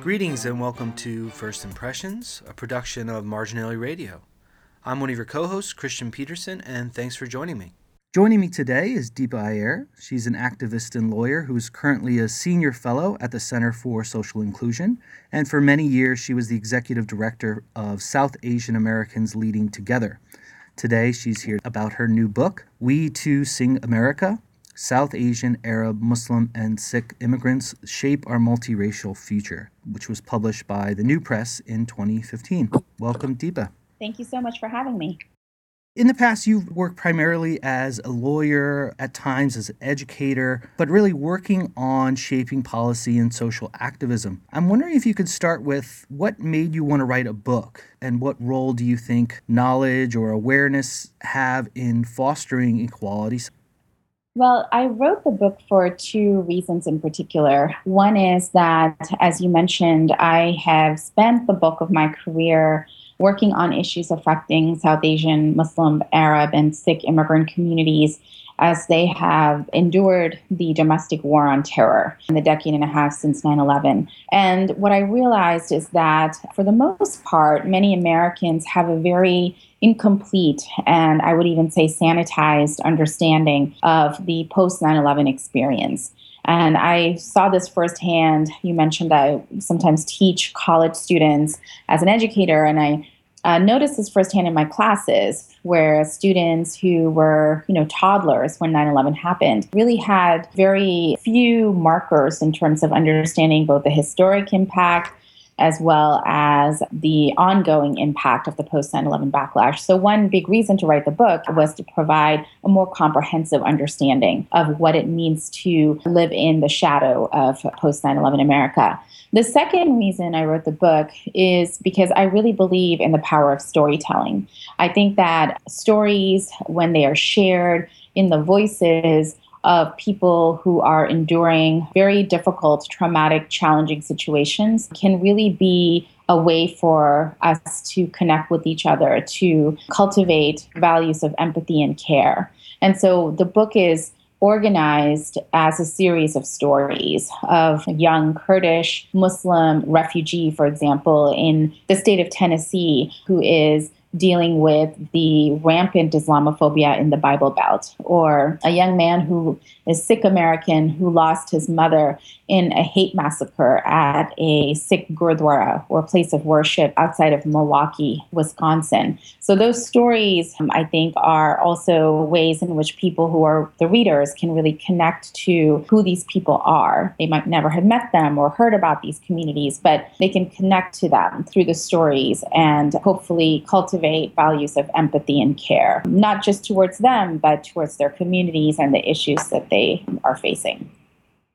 Greetings and welcome to First Impressions, a production of Marginalia Radio. I'm one of your co hosts, Kristian Petersen, and thanks for joining me. Joining me today is Deepa Iyer. She's an activist and lawyer who is currently a senior fellow at the Center for Social Inclusion, and for many years she was the executive director of South Asian Americans Leading Together. Today she's here about her new book, We Too Sing America South Asian, Arab, Muslim, and Sikh immigrants shape our multiracial future, which was published by the New Press in 2015. Welcome, Deepa. Thank you so much for having me. In the past, you've worked primarily as a lawyer, at times as an educator, but really working on shaping policy and social activism. I'm wondering if you could start with what made you want to write a book and what role do you think knowledge or awareness have in fostering equality? Well, I wrote the book for two reasons in particular. One is that, as you mentioned, I have spent the bulk of my career working on issues affecting South Asian, Muslim, Arab, and Sikh immigrant communities as they have endured the domestic war on terror in the decade and a half since 9 11. And what I realized is that, for the most part, many Americans have a very incomplete and I would even say sanitized understanding of the post 9 11 experience. And I saw this firsthand. You mentioned I sometimes teach college students as an educator, and I uh, noticed this firsthand in my classes where students who were, you know, toddlers when 9/11 happened really had very few markers in terms of understanding both the historic impact as well as the ongoing impact of the post 9 11 backlash. So, one big reason to write the book was to provide a more comprehensive understanding of what it means to live in the shadow of post 9 11 America. The second reason I wrote the book is because I really believe in the power of storytelling. I think that stories, when they are shared in the voices of people who are enduring very difficult, traumatic, challenging situations can really be a way for us to connect with each other, to cultivate values of empathy and care. And so the book is organized as a series of stories of a young Kurdish Muslim refugee, for example, in the state of Tennessee, who is dealing with the rampant Islamophobia in the Bible Belt, or a young man who is Sikh American who lost his mother in a hate massacre at a Sikh Gurdwara or place of worship outside of Milwaukee, Wisconsin. So, those stories, um, I think, are also ways in which people who are the readers can really connect to who these people are. They might never have met them or heard about these communities, but they can connect to them through the stories and hopefully cultivate values of empathy and care, not just towards them, but towards their communities and the issues that they are facing.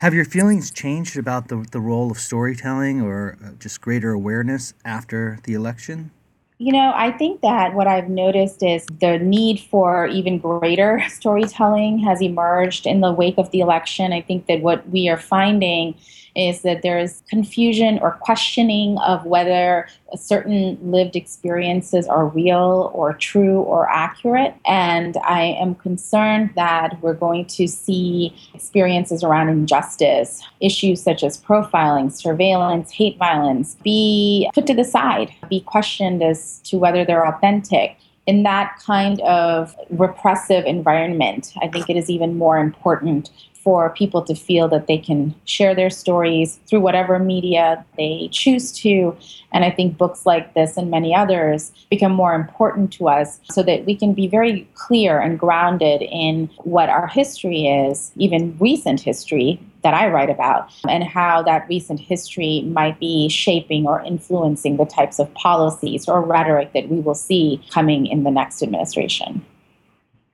Have your feelings changed about the, the role of storytelling or uh, just greater awareness after the election? You know, I think that what I've noticed is the need for even greater storytelling has emerged in the wake of the election. I think that what we are finding is that there is confusion or questioning of whether certain lived experiences are real or true or accurate. And I am concerned that we're going to see experiences around injustice, issues such as profiling, surveillance, hate violence be put to the side, be questioned as to whether they're authentic in that kind of repressive environment, I think it is even more important for people to feel that they can share their stories through whatever media they choose to. And I think books like this and many others become more important to us so that we can be very clear and grounded in what our history is, even recent history that I write about, and how that recent history might be shaping or influencing the types of policies or rhetoric that we will see coming in the next administration.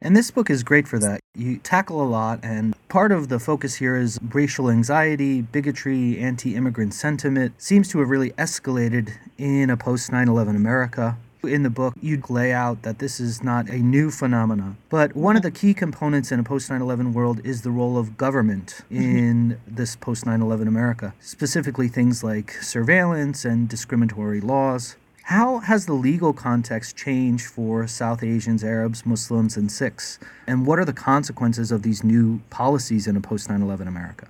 And this book is great for that. You tackle a lot, and part of the focus here is racial anxiety, bigotry, anti immigrant sentiment seems to have really escalated in a post 9 11 America. In the book, you lay out that this is not a new phenomenon, but one of the key components in a post 9 11 world is the role of government mm-hmm. in this post 9 11 America, specifically things like surveillance and discriminatory laws. How has the legal context changed for South Asians, Arabs, Muslims, and Sikhs? And what are the consequences of these new policies in a post 9 11 America?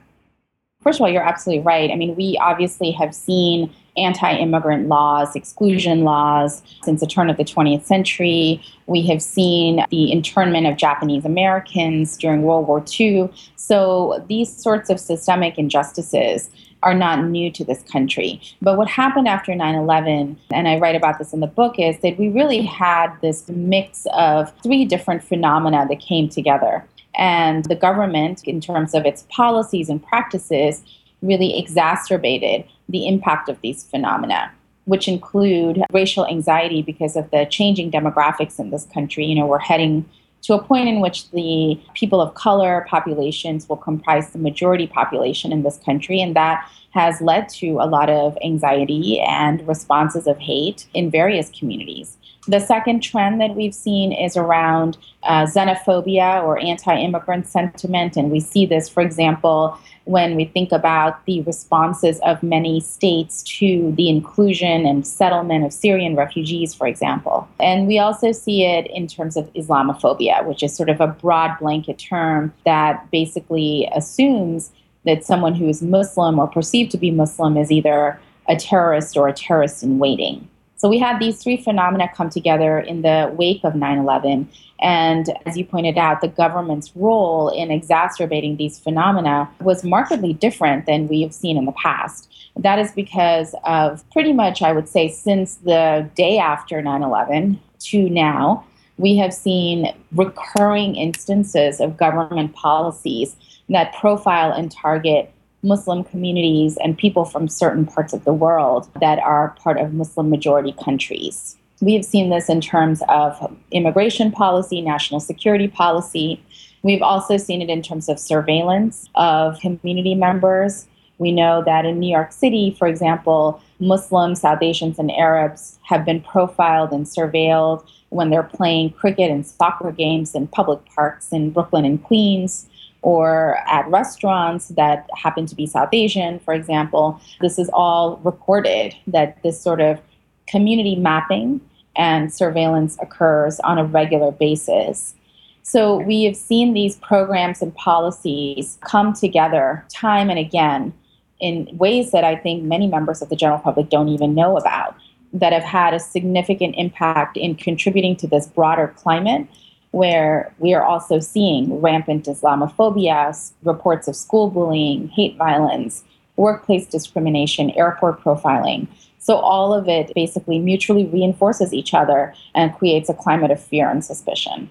first of all, you're absolutely right. I mean, we obviously have seen anti immigrant laws, exclusion laws since the turn of the 20th century. We have seen the internment of Japanese Americans during World War II. So these sorts of systemic injustices are not new to this country. But what happened after 9 11, and I write about this in the book, is that we really had this mix of three different phenomena that came together. And the government, in terms of its policies and practices, really exacerbated the impact of these phenomena which include racial anxiety because of the changing demographics in this country. You know, we're heading to a point in which the people of color populations will comprise the majority population in this country, and that has led to a lot of anxiety and responses of hate in various communities. The second trend that we've seen is around uh, xenophobia or anti immigrant sentiment. And we see this, for example, when we think about the responses of many states to the inclusion and settlement of Syrian refugees, for example. And we also see it in terms of Islamophobia, which is sort of a broad blanket term that basically assumes that someone who is Muslim or perceived to be Muslim is either a terrorist or a terrorist in waiting. So we had these three phenomena come together in the wake of 9 11. And as you pointed out, the government's role in exacerbating these phenomena was markedly different than we have seen in the past. That is because of pretty much, I would say, since the day after 9 11 to now, we have seen recurring instances of government policies that profile and target Muslim communities and people from certain parts of the world that are part of Muslim majority countries. We have seen this in terms of immigration policy, national security policy. We've also seen it in terms of surveillance of community members. We know that in New York City, for example, Muslims, South Asians, and Arabs have been profiled and surveilled when they're playing cricket and soccer games in public parks in Brooklyn and Queens or at restaurants that happen to be South Asian, for example. This is all recorded that this sort of community mapping and surveillance occurs on a regular basis. So we have seen these programs and policies come together time and again in ways that I think many members of the general public don't even know about that have had a significant impact in contributing to this broader climate where we are also seeing rampant Islamophobia, reports of school bullying, hate violence, workplace discrimination, airport profiling. So, all of it basically mutually reinforces each other and creates a climate of fear and suspicion.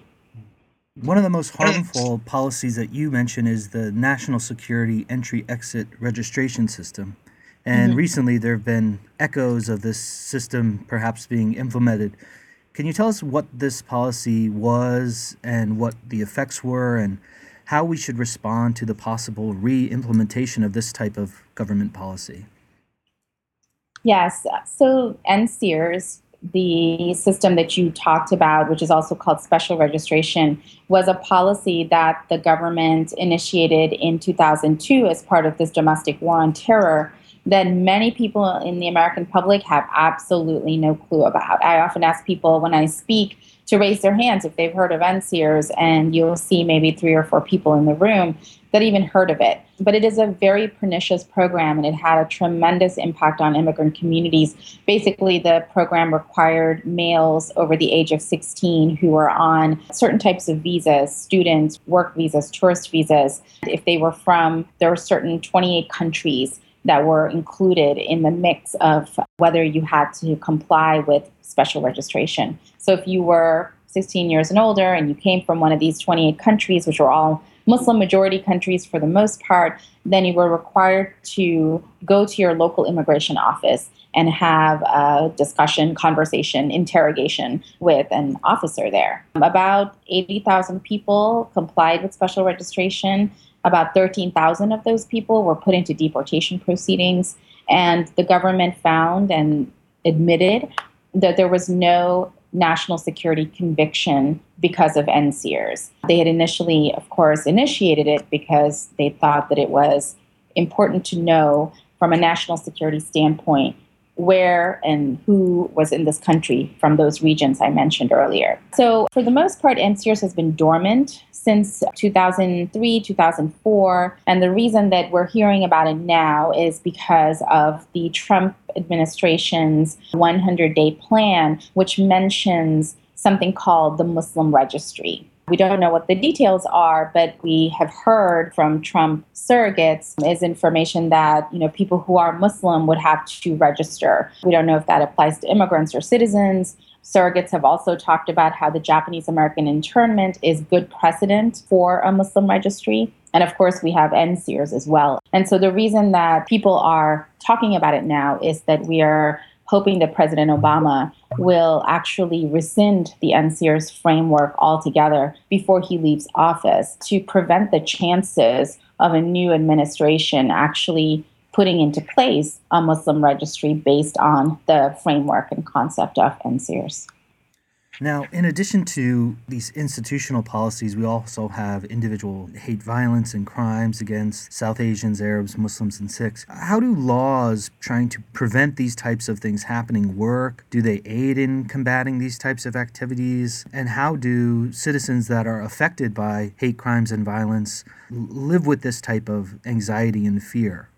One of the most harmful policies that you mentioned is the National Security Entry Exit Registration System. And mm-hmm. recently, there have been echoes of this system perhaps being implemented can you tell us what this policy was and what the effects were and how we should respond to the possible re implementation of this type of government policy? Yes. So, NSEERS, the system that you talked about, which is also called special registration, was a policy that the government initiated in 2002 as part of this domestic war on terror that many people in the American public have absolutely no clue about. I often ask people when I speak to raise their hands if they've heard of NSEERS, and you'll see maybe three or four people in the room that even heard of it. But it is a very pernicious program, and it had a tremendous impact on immigrant communities. Basically, the program required males over the age of 16 who were on certain types of visas students, work visas, tourist visas. If they were from, there were certain 28 countries that were included in the mix of whether you had to comply with special registration. So if you were 16 years and older and you came from one of these 28 countries, which were all Muslim majority countries for the most part, then you were required to go to your local immigration office and have a discussion, conversation, interrogation with an officer there. About 80,000 people complied with special registration. About 13,000 of those people were put into deportation proceedings, and the government found and admitted that there was no national security conviction because of NSEERS. They had initially, of course, initiated it because they thought that it was important to know from a national security standpoint where and who was in this country from those regions I mentioned earlier. So, for the most part, NSEERS has been dormant since 2003, 2004. And the reason that we're hearing about it now is because of the Trump administration's 100 day plan, which mentions something called the Muslim Registry. We don't know what the details are, but we have heard from Trump surrogates is information that, you know, people who are Muslim would have to register. We don't know if that applies to immigrants or citizens. Surrogates have also talked about how the Japanese American internment is good precedent for a Muslim registry. And of course, we have NSEERS as well. And so the reason that people are talking about it now is that we are hoping that President Obama will actually rescind the NSEERS framework altogether before he leaves office to prevent the chances of a new administration actually putting into place a Muslim registry based on the framework and concept of NSEERS. Now, in addition to these institutional policies, we also have individual hate violence and crimes against South Asians, Arabs, Muslims, and Sikhs. How do laws trying to prevent these types of things happening work? Do they aid in combating these types of activities? And how do citizens that are affected by hate crimes and violence live with this type of anxiety and fear?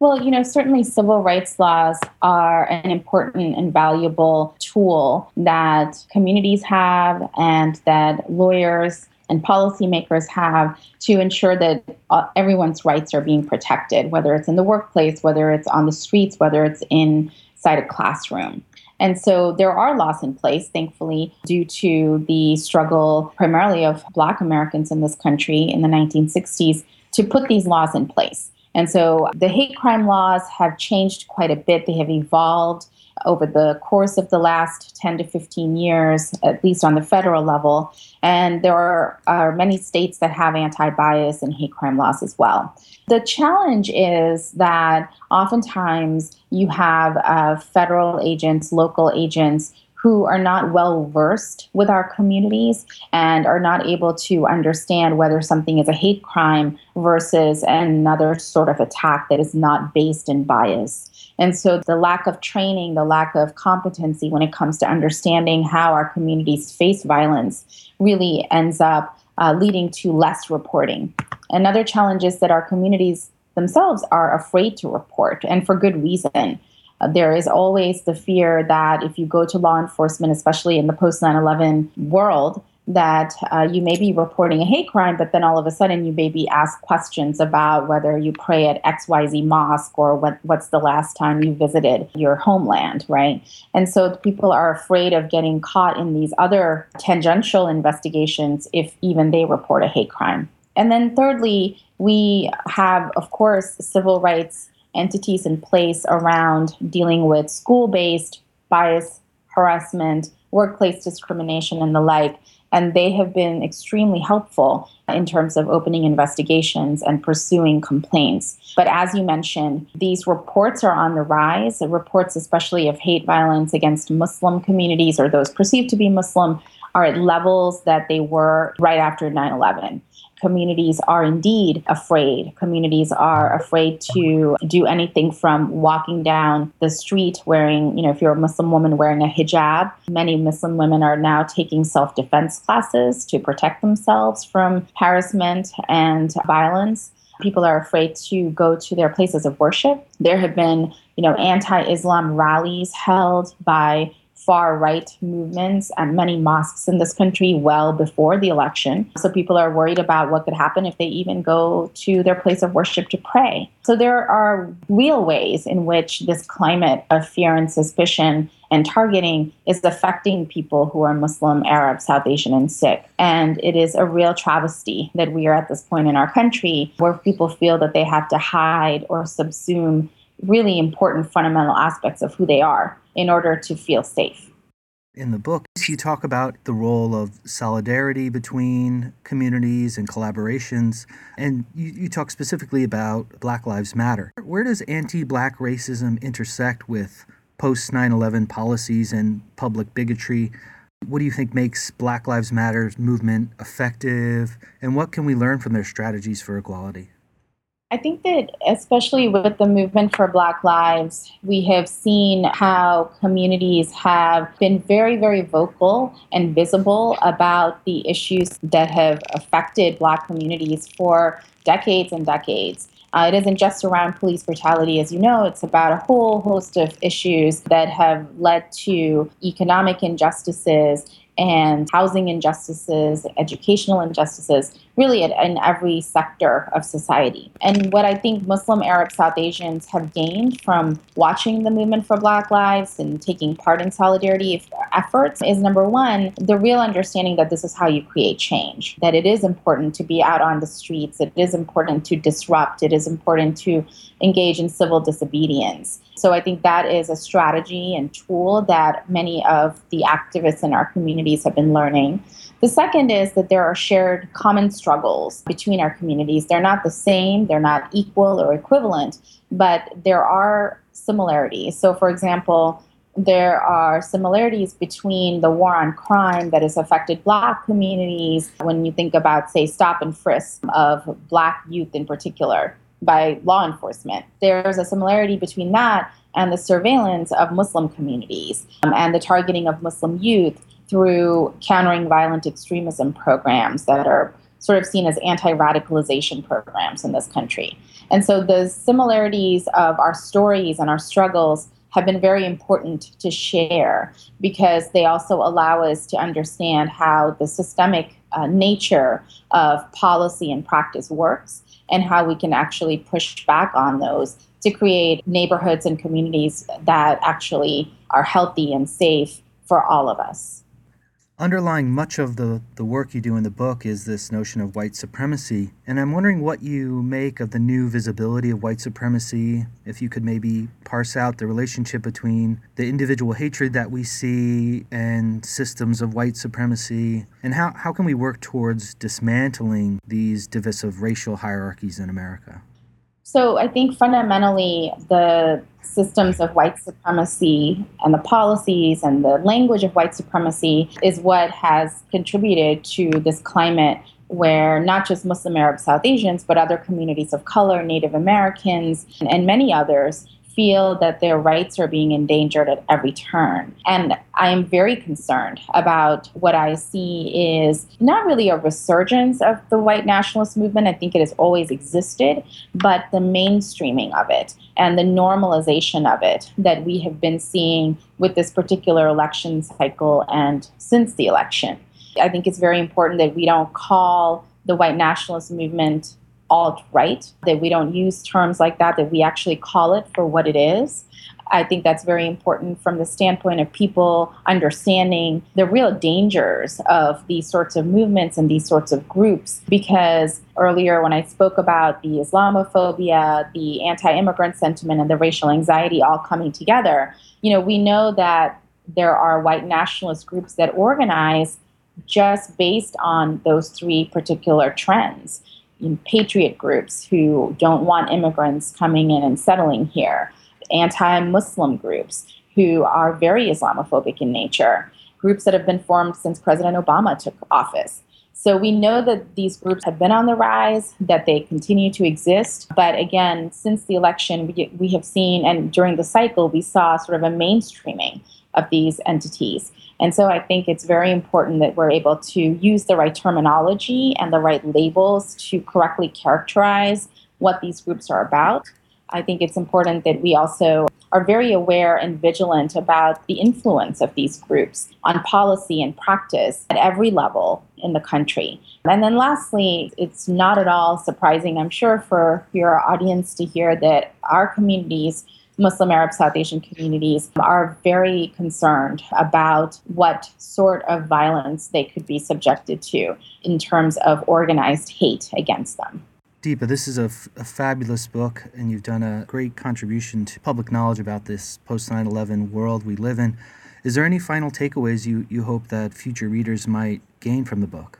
Well, you know, certainly civil rights laws are an important and valuable tool that communities have and that lawyers and policymakers have to ensure that uh, everyone's rights are being protected, whether it's in the workplace, whether it's on the streets, whether it's inside a classroom. And so there are laws in place, thankfully, due to the struggle primarily of Black Americans in this country in the 1960s to put these laws in place. And so the hate crime laws have changed quite a bit. They have evolved over the course of the last 10 to 15 years, at least on the federal level. And there are, are many states that have anti bias and hate crime laws as well. The challenge is that oftentimes you have uh, federal agents, local agents who are not well versed with our communities and are not able to understand whether something is a hate crime versus another sort of attack that is not based in bias. And so the lack of training, the lack of competency when it comes to understanding how our communities face violence really ends up uh, leading to less reporting. Another challenge is that our communities themselves are afraid to report, and for good reason. There is always the fear that if you go to law enforcement, especially in the post 9 11 world, that uh, you may be reporting a hate crime, but then all of a sudden you may be asked questions about whether you pray at XYZ mosque or what, what's the last time you visited your homeland, right? And so people are afraid of getting caught in these other tangential investigations if even they report a hate crime. And then thirdly, we have, of course, civil rights entities in place around dealing with school based bias, harassment, workplace discrimination, and the like. And they have been extremely helpful in terms of opening investigations and pursuing complaints. But as you mentioned, these reports are on the rise, reports, especially of hate violence against Muslim communities or those perceived to be Muslim, are at levels that they were right after 9 11 communities are indeed afraid. Communities are afraid to do anything from walking down the street wearing, you know, if you're a Muslim woman wearing a hijab. Many Muslim women are now taking self defense classes to protect themselves from harassment and violence. People are afraid to go to their places of worship. There have been, you know, anti-Islam rallies held by far right movements and many mosques in this country well before the election. So people are worried about what could happen if they even go to their place of worship to pray. So there are real ways in which this climate of fear and suspicion and targeting is affecting people who are Muslim, Arab, South Asian, and Sikh. And it is a real travesty that we are at this point in our country where people feel that they have to hide or subsume really important fundamental aspects of who they are in order to feel safe. In the book, you talk about the role of solidarity between communities and collaborations, and you, you talk specifically about Black Lives Matter. Where does anti black racism intersect with post 9 11 policies and public bigotry? What do you think makes Black Lives Matter movement effective, and what can we learn from their strategies for equality? I think that, especially with the movement for Black Lives, we have seen how communities have been very, very vocal and visible about the issues that have affected Black communities for decades and decades. Uh, it isn't just around police brutality, as you know, it's about a whole host of issues that have led to economic injustices and housing injustices, educational injustices, really in every sector of society. And what I think Muslim, Arab, South Asians have gained from watching the movement for Black Lives and taking part in solidarity efforts is number one, the real understanding that this is how you create change, that it is important to be out on the streets, it is important to disrupt, it is important to engage in civil disobedience. So I think that is a strategy and tool that many of the activists in our communities have been learning. The second is that there are shared common struggles between our communities. They're not the same, they're not equal or equivalent, but there are similarities. So, for example, there are similarities between the war on crime that has affected black communities when you think about, say, stop and frisk of black youth in particular by law enforcement. There's a similarity between that and the surveillance of Muslim communities um, and the targeting of Muslim youth through countering violent extremism programs that are sort of seen as anti radicalization programs in this country. And so the similarities of our stories and our struggles have been very important to share because they also allow us to understand how the systemic uh, nature of policy and practice works and how we can actually push back on those to create neighborhoods and communities that actually are healthy and safe for all of us. Underlying much of the, the work you do in the book is this notion of white supremacy. And I'm wondering what you make of the new visibility of white supremacy. If you could maybe parse out the relationship between the individual hatred that we see and systems of white supremacy. And how, how can we work towards dismantling these divisive racial hierarchies in America? So I think fundamentally the systems of white supremacy and the policies and the language of white supremacy is what has contributed to this climate where not just Muslim Arab South Asians, but other communities of color, Native Americans, and many others feel that their rights are being endangered at every turn. And I am very concerned about what I see is not really a resurgence of the white nationalist movement. I think it has always existed, but the mainstreaming of it and the normalization of it that we have been seeing with this particular election cycle and since the election. I think it's very important that we don't call the white nationalist movement alt right, that we don't use terms like that, that we actually call it for what it is. I think that's very important from the standpoint of people understanding the real dangers of these sorts of movements and these sorts of groups. Because earlier, when I spoke about the Islamophobia, the anti immigrant sentiment, and the racial anxiety all coming together, you know, we know that there are white nationalist groups that organize just based on those three particular trends patriot groups who don't want immigrants coming in and settling here, anti Muslim groups who are very Islamophobic in nature, groups that have been formed since President Obama took office. So we know that these groups have been on the rise, that they continue to exist. But again, since the election, we, we have seen, and during the cycle, we saw sort of a mainstreaming of these entities. And so I think it's very important that we're able to use the right terminology and the right labels to correctly characterize what these groups are about. I think it's important that we also are very aware and vigilant about the influence of these groups on policy and practice at every level in the country. And then lastly, it's not at all surprising, I'm sure, for your audience to hear that our communities Muslim Arab South Asian communities are very concerned about what sort of violence they could be subjected to in terms of organized hate against them. Deepa, this is a, f- a fabulous book, and you've done a great contribution to public knowledge about this post 9 11 world we live in. Is there any final takeaways you, you hope that future readers might gain from the book?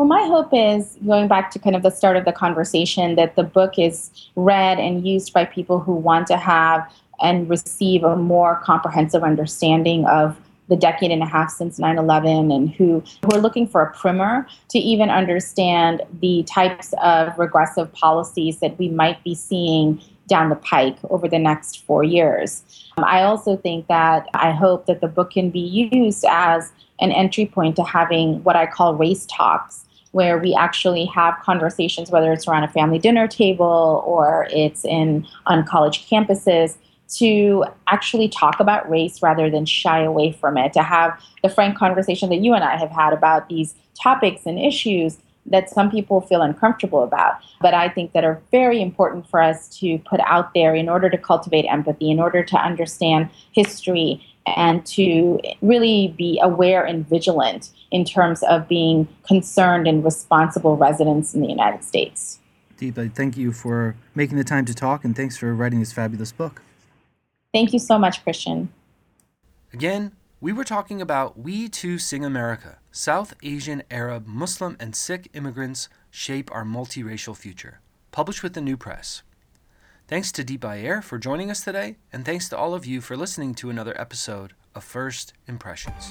Well, my hope is going back to kind of the start of the conversation that the book is read and used by people who want to have and receive a more comprehensive understanding of the decade and a half since 9 11 and who, who are looking for a primer to even understand the types of regressive policies that we might be seeing down the pike over the next four years. Um, I also think that I hope that the book can be used as an entry point to having what I call race talks where we actually have conversations, whether it's around a family dinner table or it's in on college campuses, to actually talk about race rather than shy away from it, to have the frank conversation that you and I have had about these topics and issues that some people feel uncomfortable about, but I think that are very important for us to put out there in order to cultivate empathy, in order to understand history, and to really be aware and vigilant in terms of being concerned and responsible residents in the United States. Deepa, thank you for making the time to talk, and thanks for writing this fabulous book. Thank you so much, Kristian. Again, we were talking about We Too Sing America South Asian, Arab, Muslim, and Sikh immigrants shape our multiracial future, published with the New Press. Thanks to Deepa Iyer for joining us today, and thanks to all of you for listening to another episode of First Impressions.